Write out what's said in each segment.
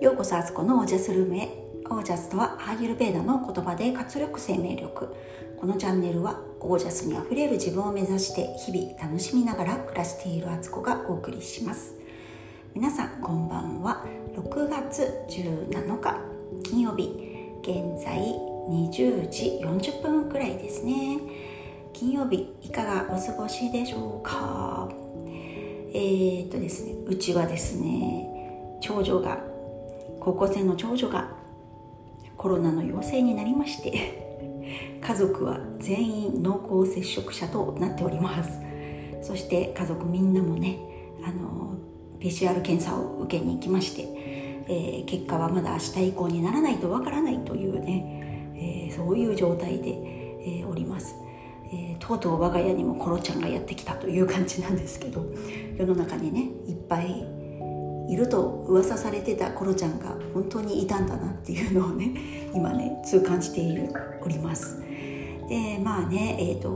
ようこそあつこのオージャスルームへオージャスとはアーユルベーダの言葉で活力生命力。このチャンネルはオージャスにあふれる自分を目指して日々楽しみながら暮らしているあつこがお送りします。皆さんこんばんは。6月17日金曜日。現在20時40分くらいですね。金曜日いかがお過ごしでしょうか？えー、っとですねうちはですね長女が高校生の長女がコロナの陽性になりまして家族は全員濃厚接触者となっております。そして家族みんなもねあの PCR 検査を受けに行きまして、えー、結果はまだ明日以降にならないとわからないというね、えー、そういう状態で、えー、おります、えとうとう我が家にもコロちゃんがやってきたという感じなんですけど世の中にねいっぱいいると噂されてたコロちゃんが本当にいたんだなっていうのをね 今ね痛感しているおります。でまあねえっ、ー、と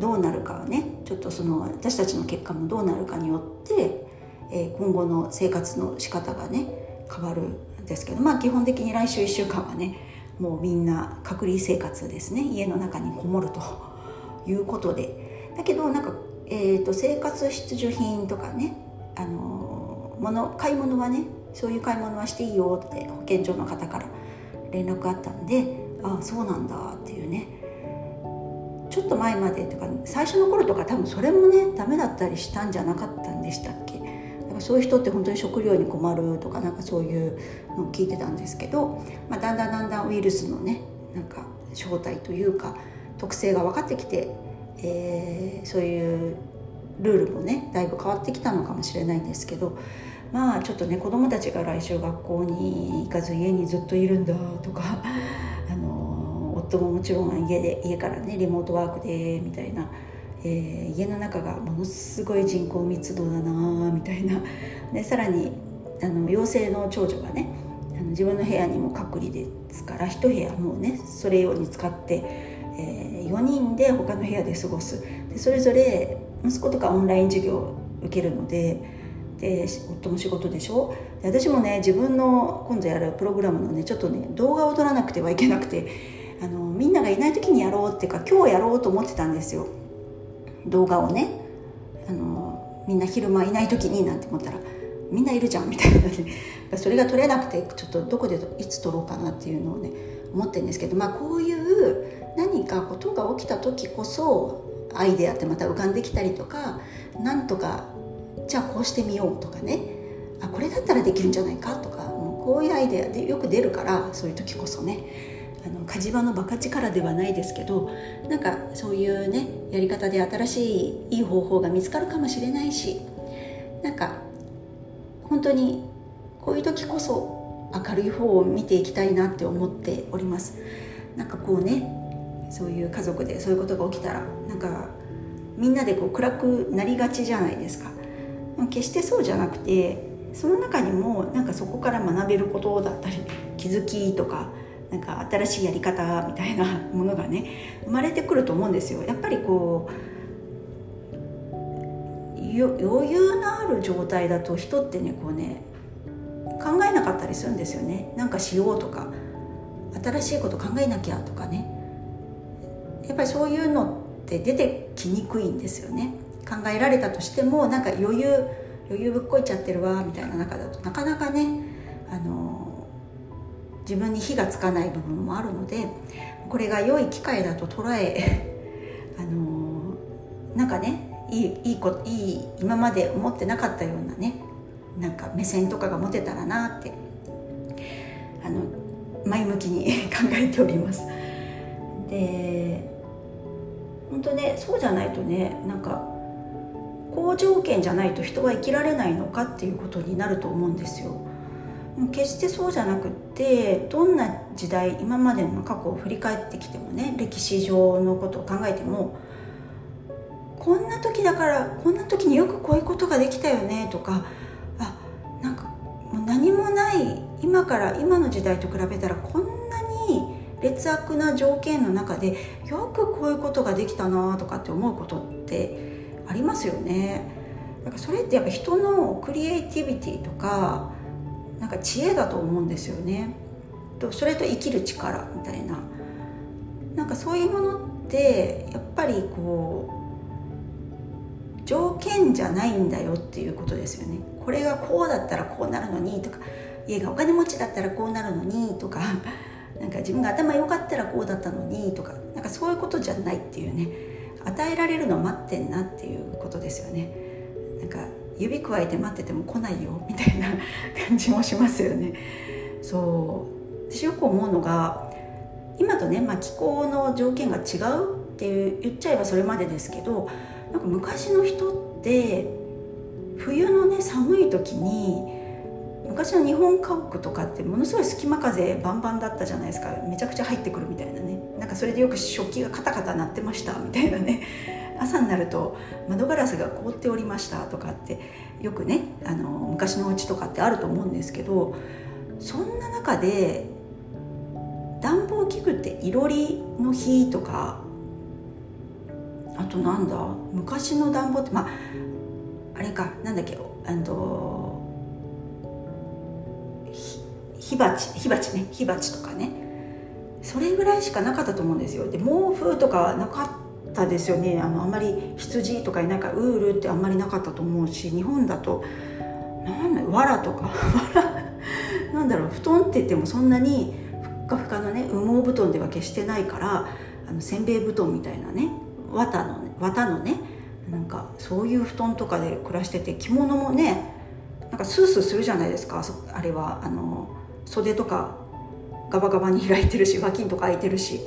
どうなるかはねちょっとその私たちの結果もどうなるかによって、えー、今後の生活の仕方がね変わるんですけどまあ基本的に来週1週間はねもうみんな隔離生活ですね。家の中にこもるということで。だけどなんか、えーと生活必需品とかねあの物買い物はねそういう買い物はしていいよって保健所の方から連絡あったんでああそうなんだっていうね。ちょっと前までとか最初の頃とか多分それもねダメだったりしたんじゃなかったんでしたっけ。だからそういう人って本当に食料に困るとかなんかそういうのを聞いてたんですけど、まあ、だんだんだんだんウイルスのねなんか正体というか特性が分かってきて、えー、そういうルールもねだいぶ変わってきたのかもしれないんですけどまあちょっとね子どもたちが来週学校に行かず家にずっといるんだとか あの夫ももちろん家で家からねリモートワークでみたいな、えー、家の中がものすごい人口密度だなみたいな でさらにあの陽性の長女がねあの自分の部屋にも隔離ですから1部屋もうねそれ用に使って、えー、4人で他の部屋で過ごす。でそれぞれ息子とかオンライン授業受けるのでで夫も仕事でしょ？で私もね自分の今度やるプログラムのねちょっとね動画を撮らなくてはいけなくてあのみんながいない時にやろうっていうか今日やろうと思ってたんですよ。動画をね。あのみんな昼間いない時になんて思ったらみんないるじゃんみたいなね。それが撮れなくてちょっとどこでいつ撮ろうかなっていうのをね思ってるんですけどまあこういう何かことが起きた時こそアイデアってまた浮かんできたりとかなんとかじゃあこうしてみようとかね。あこれだったらできるんじゃないかとかもうこういうアイデアでよく出るからそういう時こそね。あの火事場のバカ力ではないですけどなんかそういうねやり方で新しいいい方法が見つかるかもしれないしなんか本当にこういう時こそ明るい方を見ていきたいなって思っております。なんかこうねそういう家族でそういうことが起きたらなんかみんなでこう暗くなりがちじゃないですか。決してそうじゃなくてその中にもなんかそこから学べることだったり気づきとかなんか新しいやり方みたいなものがね生まれてくると思うんですよ。やっぱりこう余裕のある状態だと人ってねこうね考えなかったりするんですよね。なんかしようとか新しいこと考えなきゃとかね。やっぱりそういうのって出てきにくいんですよね考えられたとしてもなんか余裕余裕ぶっこいちゃってるわみたいな中だとなかなかねあの自分に火がつかない部分もあるのでこれが良い機会だと捉え あのなんかねいいいいこいい今まで思ってなかったようなねなんか目線とかが持てたらなってあの前向きに 考えております。で本当ねそうじゃないとねなんか好条件じゃないと人は生きられないのかっていうことになると思うんですよ。決してそうじゃなくってどんな時代今までの過去を振り返ってきてもね歴史上のことを考えてもこんな時だからこんな時によくこういうことができたよねとかあなんかもう何もない今から今の時代と比べたらこんな劣悪な条件の中でよくこういうことができたなとかって思うことってありますよね。だからそれってやっぱ人のクリエイティビティとかなんか知恵だと思うんですよね。とそれと生きる力みたいな。なんかそういうものってやっぱりこう条件じゃないんだよっていうことですよね。これがこうだったらこうなるのにとか家がお金持ちだったらこうなるのにとか。なんか自分が頭良かったらこうだったのにとかなんかそういうことじゃないっていうね。与えられるの待ってんなっていうことですよね。なんか指くわえて待ってても来ないよみたいな 感じもしますよね。そう。私よく思うのが今とね、まあ、気候の条件が違うっていう言っちゃえばそれまでですけどなんか昔の人って冬のね寒い時に昔の日本家屋とかってものすごい隙間風バンバンだったじゃないですか。めちゃくちゃ入ってくるみたいなね。なんかそれでよく食器がカタカタ鳴ってましたみたいなね。朝になると窓ガラスが凍っておりましたとかってよくねあの昔のうちとかってあると思うんですけどそんな中で暖房器具っていろりの日とかあとなんだ？昔の暖房ってまああれかなんだっけ？あの火鉢火鉢ね火鉢とかね。それぐらいしかなかったと思うんですよ。で毛布とかなかったですよね。あのあんまり羊とかいないかウールってあんまりなかったと思うし日本だとなんだ藁とかなんだろう布団って言ってもそんなにふっかふかのね羽毛布団では決してないからあのせんべい布団みたいなね綿のね綿のねなんかそういう布団とかで暮らしてて着物もねなんかスースーするじゃないですかあれは。あの袖とかガバガバに開いてるし脇とか開いてるし。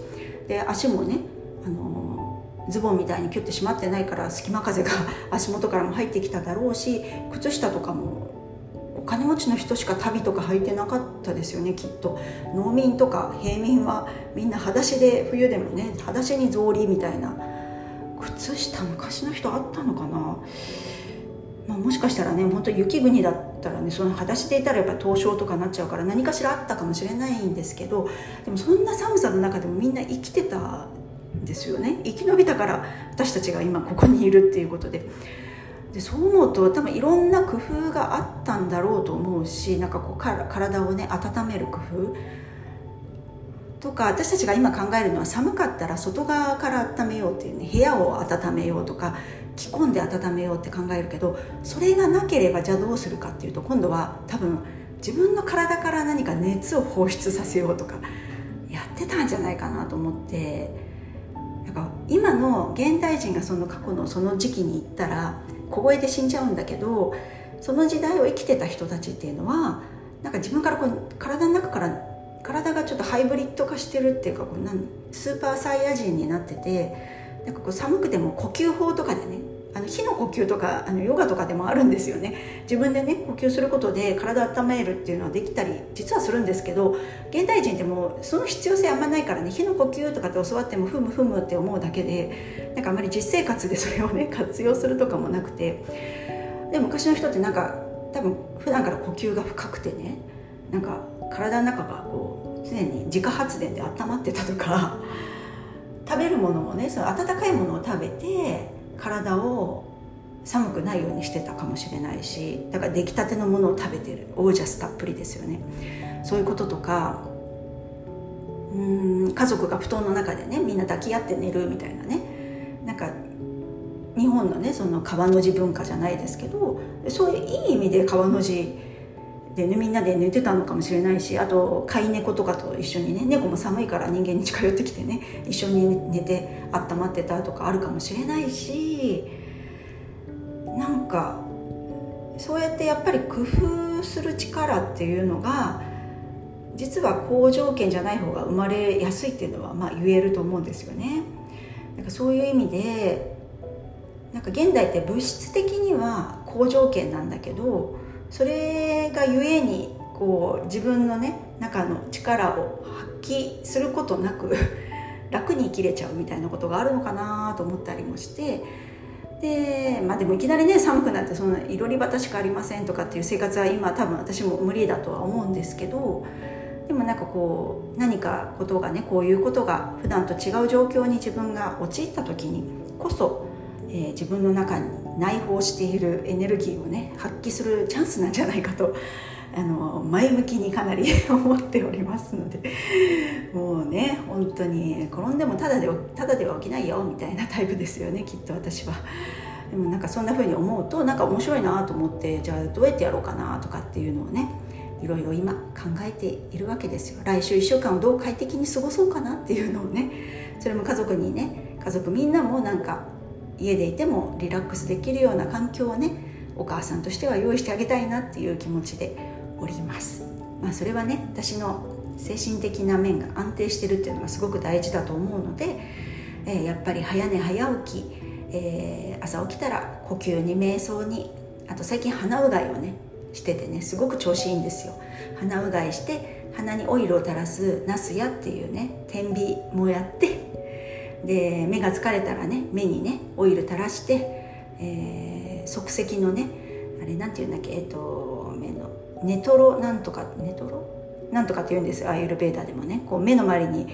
で足もねあのズボンみたいにキュッて締まってないから隙間風が 足元からも入ってきただろうし靴下とかもお金持ちの人しか足袋とか履いてなかったですよねきっと。農民とか平民はみんな裸足で冬でもね裸足に草履みたいな。靴下昔の人あったのかな？まあ、もしかしたらね本当雪国だったらねその裸足でいたらやっぱ凍傷とかなっちゃうから何かしらあったかもしれないんですけどでもそんな寒さの中でもみんな生きてたんですよね生き延びたから私たちが今ここにいるっていうことで。でそう思うと多分いろんな工夫があったんだろうと思うしなんかこうか体をね温める工夫とか私たちが今考えるのは寒かったら外側から温めよう部屋を温めようとか着込んで温めようって考えるけどそれがなければじゃあどうするかっていうと今度は多分自分の体から何か熱を放出させようとかやってたんじゃないかなと思ってなんか今の現代人がその過去のその時期に行ったら凍えて死んじゃうんだけどその時代を生きてた人たちっていうのはなんか自分からこう体の中から体がちょっとハイブリッド化してるっていうかこうスーパーサイヤ人になっててなんかこう寒くても呼吸法とかでねあの火の呼吸とかあのヨガとかでもあるんですよね。自分でね呼吸することで体温めるっていうのはできたり実はするんですけど現代人ってもうその必要性あんまないからね火の呼吸とかって教わってもふむふむって思うだけでなんかあんまり実生活でそれをね活用するとかもなくて。で昔の人ってなんか多分普段から呼吸が深くてねなんか体の中がこう常に自家発電で温まってたとか食べるものもねその温かいものを食べて体を寒くないようにしてたかもしれないしだから出来たてのものを食べてる。オージャスたっぷりですよね。そういうこととかうん家族が布団の中でねみんな抱き合って寝るみたいなね。なんか日本のねその川の字文化じゃないですけどそういういい意味で川の字でねみんなで寝てたのかもしれないしあと飼い猫とかと一緒にね猫も寒いから人間に近寄ってきてね一緒に寝て温まってたとかあるかもしれないしなんかそうやってやっぱり工夫する力っていうのが実は好条件じゃない方が生まれやすいっていうのはまあ言えると思うんですよね。なんかそういう意味でなんか現代って物質的には好条件なんだけどそれがゆえにこう自分のね中の力を発揮することなく 楽に生きれちゃうみたいなことがあるのかなと思ったりもしてでまあでもいきなりね寒くなってそんないろり端しかありませんとかっていう生活は今多分私も無理だとは思うんですけどでもなんかこう何かことがねこういうことが普段と違う状況に自分が陥った時にこそえー、自分の中に内包しているエネルギーをね発揮するチャンスなんじゃないかと、あの前向きにかなり 思っておりますのでもうね本当に転んでもただでただでは起きないよみたいなタイプですよねきっと私は。でもなんかそんな風に思うとなんか面白いなと思ってじゃあどうやってやろうかなとかっていうのをねいろいろ今考えているわけですよ来週1週間をどう快適に過ごそうかなっていうのをねそれも家族にね家族みんなもなんか家でいてもリラックスできるような環境をねお母さんとしては用意してあげたいなっていう気持ちでおります。まあそれはね私の精神的な面が安定してるっていうのがすごく大事だと思うので、えー、やっぱり早寝早起き、えー、朝起きたら呼吸に瞑想にあと最近鼻うがいをねしててねすごく調子いいんですよ。鼻うがいして鼻にオイルを垂らすナスヤっていうね天秤もやってで目が疲れたらね目にねオイル垂らして、えー、即席のねあれなんていうんだっけえっ、と目のネトロなんとかネトロ？なんとかって言うんですよアイルベーダーでもね。こう目の周りに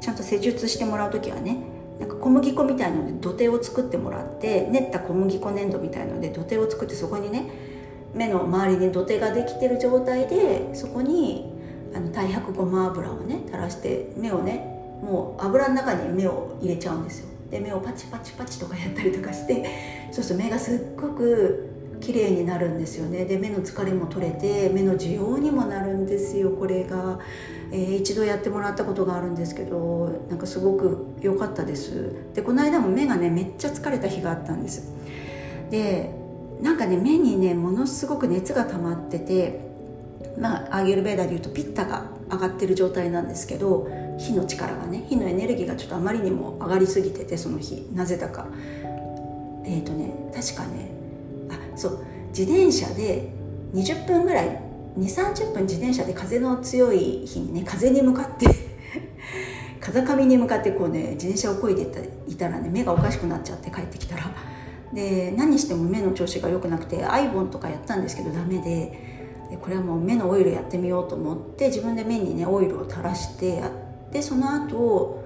ちゃんと施術してもらう時はねなんか小麦粉みたいので土手を作ってもらって練った小麦粉粘土みたいので土手を作ってそこにね目の周りに土手ができてる状態でそこにあの太白ごま油をね垂らして目をねもう油の中に目を入れちゃうんですよ。で目をパチパチパチとかやったりとかしてそうすると目がすっごく綺麗になるんですよね。で目の疲れも取れて目の需要にもなるんですよこれが、えー、一度やってもらったことがあるんですけどなんかすごく良かったです。でこの間も目がねめっちゃ疲れた日があったんです。でなんかね目にねものすごく熱が溜まっててまあアーゲルベーダーでいうとピッタが上がってる状態なんですけど火の力がね火のエネルギーがちょっとあまりにも上がりすぎててその日。なぜだか。えっ、ー、とね確かねあそう。自転車で20分ぐらい2 3 0分自転車で風の強い日にね風に向かって 風上に向かってこうね自転車をこいでいたらね目がおかしくなっちゃって帰ってきたら。で何しても目の調子が良くなくてアイボンとかやったんですけどダメで。でこれはもう目のオイルやってみようと思って自分で目にねオイルを垂らしてやってその後、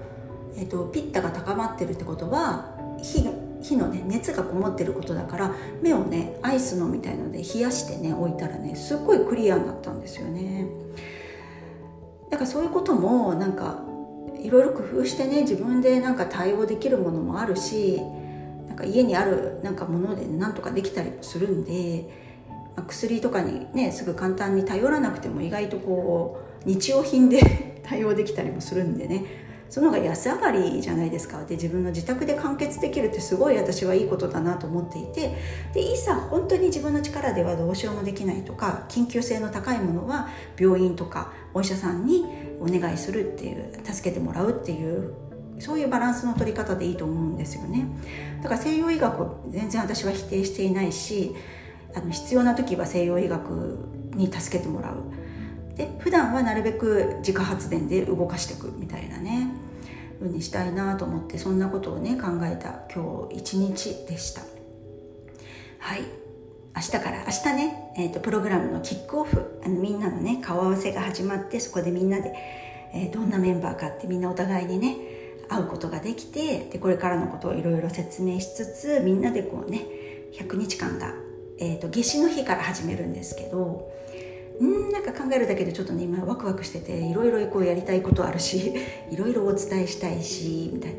えーと、ピッタが高まってるってことは火火のね熱がこもってることだから目をねアイスのみたいので冷やしてね置いたらねすっごいクリアになったんですよね。だからそういうこともなんかいろいろ工夫してね自分でなんか対応できるものもあるしなんか家にあるなんかものでなんとかできたりもするんで、まあ、薬とかにねすぐ簡単に頼らなくても意外とこう日用品で対応できたりもするんでね。その方が安上がりじゃないですか。で自分の自宅で完結できるってすごい私はいいことだなと思っていて。でいざ本当に自分の力ではどうしようもできないとか緊急性の高いものは病院とかお医者さんにお願いするっていう助けてもらうっていうそういうバランスの取り方でいいと思うんですよね。だから西洋医学全然私は否定していないしあの必要な時は西洋医学に助けてもらう。で普段はなるべく自家発電で動かしていくみたいなね風にしたいなと思ってそんなことをね考えた今日一日でした。はい。明日から明日ね、えーと、プログラムのキックオフあのみんなのね顔合わせが始まってそこでみんなで、えー、どんなメンバーかってみんなお互いにね会うことができてでこれからのことをいろいろ説明しつつみんなでこうね100日間が、えーと夏至の日から始めるんですけどうんなんか考えるだけでちょっとね今ワクワクしてていろいろこうやりたいことあるし いろいろお伝えしたいしみたいな。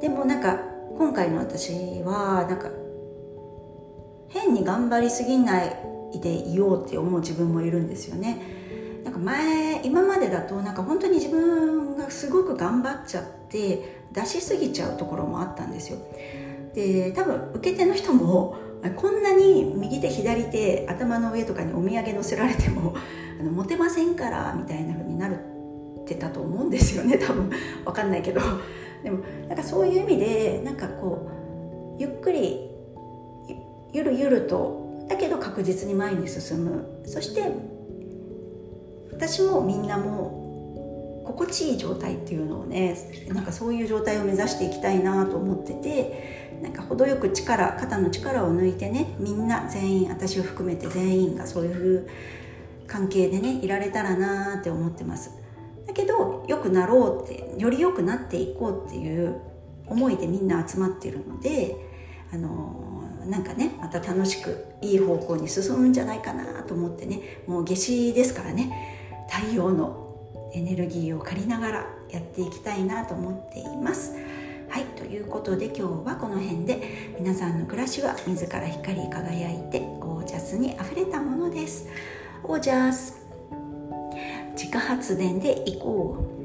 でもなんか今回の私はなんか変に頑張りすぎないでいようって思う自分もいるんですよね。なんか前今までだとなんか本当に自分がすごく頑張っちゃって出しすぎちゃうところもあったんですよ。で多分受け手の人もこんなに右手左手頭の上とかにお土産乗せられても あのモテませんからみたいな風になるってたと思うんですよね 多分。わかんないけど。でもなんかそういう意味でなんかこうゆっくりゆるゆるとだけど確実に前に進む。そして私もみんなも心地いい状態っていうのをねなんかそういう状態を目指していきたいなと思っててなんか程よく力肩の力を抜いてねみんな全員私を含めて全員がそういう関係でねいられたらなって思ってます。だけど良くなろうってより良くなっていこうっていう思いでみんな集まってるのであのなんかねまた楽しくいい方向に進むんじゃないかなと思ってねもう夏至ですからね太陽のエネルギーを借りながらやっていきたいなと思っています。はいということで今日はこの辺で皆さんの暮らしは自ら光り輝いてゴージャスにあふれたものです。ゴージャス。自家発電でいこう。